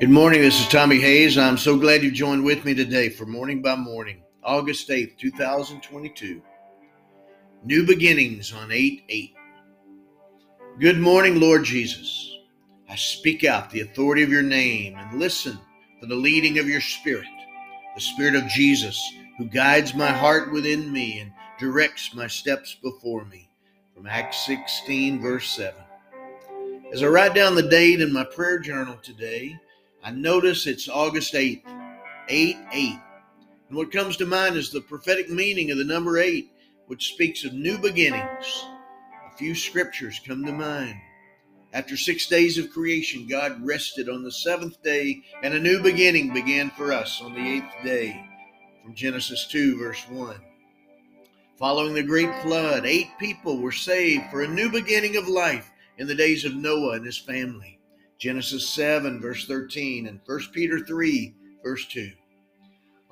Good morning. This is Tommy Hayes. I'm so glad you joined with me today for Morning by Morning, August 8th, 2022. New beginnings on 8 8. Good morning, Lord Jesus. I speak out the authority of your name and listen for the leading of your spirit, the spirit of Jesus who guides my heart within me and directs my steps before me. From Acts 16, verse 7. As I write down the date in my prayer journal today, I notice it's August 8th, 8 8. And what comes to mind is the prophetic meaning of the number 8, which speaks of new beginnings. A few scriptures come to mind. After six days of creation, God rested on the seventh day, and a new beginning began for us on the eighth day. From Genesis 2, verse 1. Following the great flood, eight people were saved for a new beginning of life in the days of Noah and his family. Genesis 7, verse 13, and 1 Peter 3, verse 2.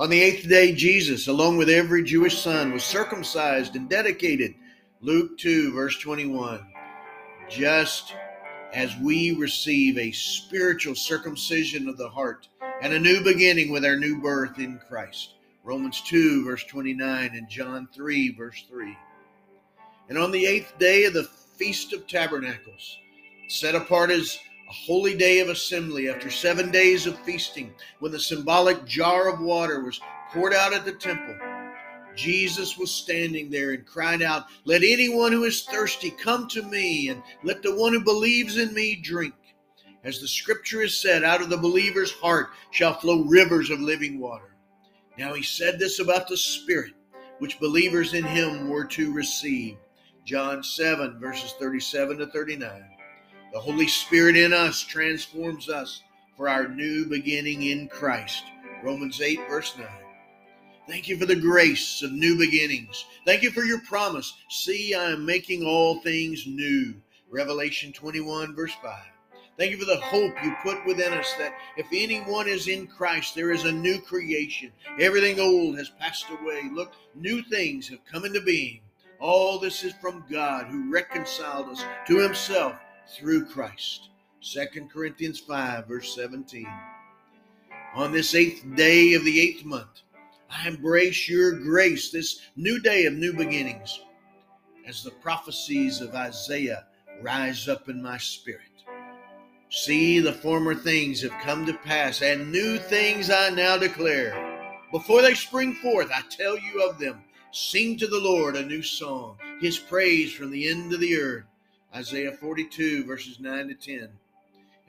On the eighth day, Jesus, along with every Jewish son, was circumcised and dedicated. Luke 2, verse 21. Just as we receive a spiritual circumcision of the heart and a new beginning with our new birth in Christ. Romans 2, verse 29, and John 3, verse 3. And on the eighth day of the Feast of Tabernacles, set apart as a holy day of assembly after seven days of feasting, when the symbolic jar of water was poured out at the temple. Jesus was standing there and cried out, Let anyone who is thirsty come to me, and let the one who believes in me drink. As the scripture has said, out of the believer's heart shall flow rivers of living water. Now he said this about the Spirit, which believers in him were to receive. John 7, verses 37 to 39. The Holy Spirit in us transforms us for our new beginning in Christ. Romans 8, verse 9. Thank you for the grace of new beginnings. Thank you for your promise. See, I am making all things new. Revelation 21, verse 5. Thank you for the hope you put within us that if anyone is in Christ, there is a new creation. Everything old has passed away. Look, new things have come into being. All this is from God who reconciled us to himself through Christ. 2 Corinthians 5, verse 17. On this eighth day of the eighth month, I embrace your grace, this new day of new beginnings, as the prophecies of Isaiah rise up in my spirit. See, the former things have come to pass, and new things I now declare. Before they spring forth, I tell you of them. Sing to the Lord a new song, his praise from the end of the earth. Isaiah 42, verses 9 to 10.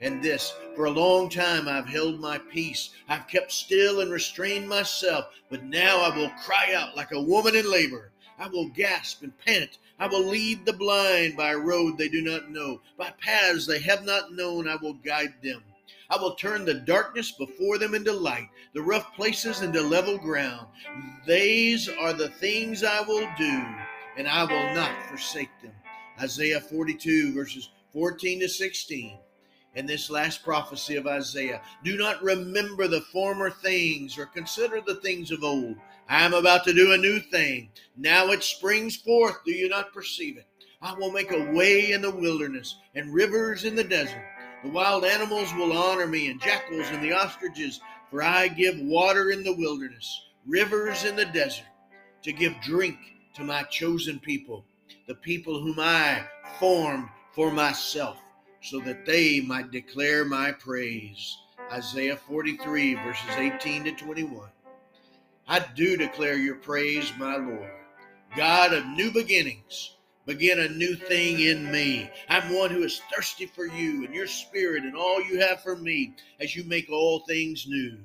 And this, for a long time I've held my peace. I've kept still and restrained myself, but now I will cry out like a woman in labor. I will gasp and pant. I will lead the blind by a road they do not know. By paths they have not known, I will guide them. I will turn the darkness before them into light, the rough places into level ground. These are the things I will do, and I will not forsake them. Isaiah 42, verses 14 to 16. And this last prophecy of Isaiah do not remember the former things or consider the things of old. I am about to do a new thing. Now it springs forth. Do you not perceive it? I will make a way in the wilderness and rivers in the desert. The wild animals will honor me, and jackals and the ostriches, for I give water in the wilderness, rivers in the desert, to give drink to my chosen people the people whom I formed for myself, so that they might declare my praise. Isaiah 43, verses 18 to 21. I do declare your praise, my Lord. God of new beginnings, begin a new thing in me. I'm one who is thirsty for you and your spirit and all you have for me as you make all things new.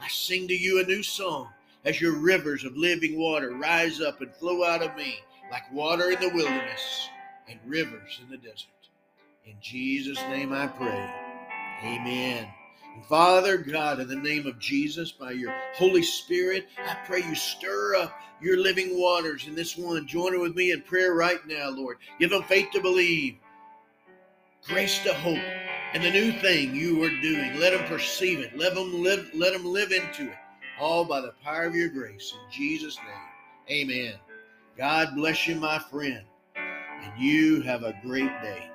I sing to you a new song as your rivers of living water rise up and flow out of me like water in the wilderness and rivers in the desert. In Jesus' name I pray. Amen. And Father God, in the name of Jesus, by your Holy Spirit, I pray you stir up your living waters in this one. Join it with me in prayer right now, Lord. Give them faith to believe, grace to hope, and the new thing you are doing. Let them perceive it. Let them live, let them live into it. All by the power of your grace. In Jesus' name. Amen. God bless you, my friend, and you have a great day.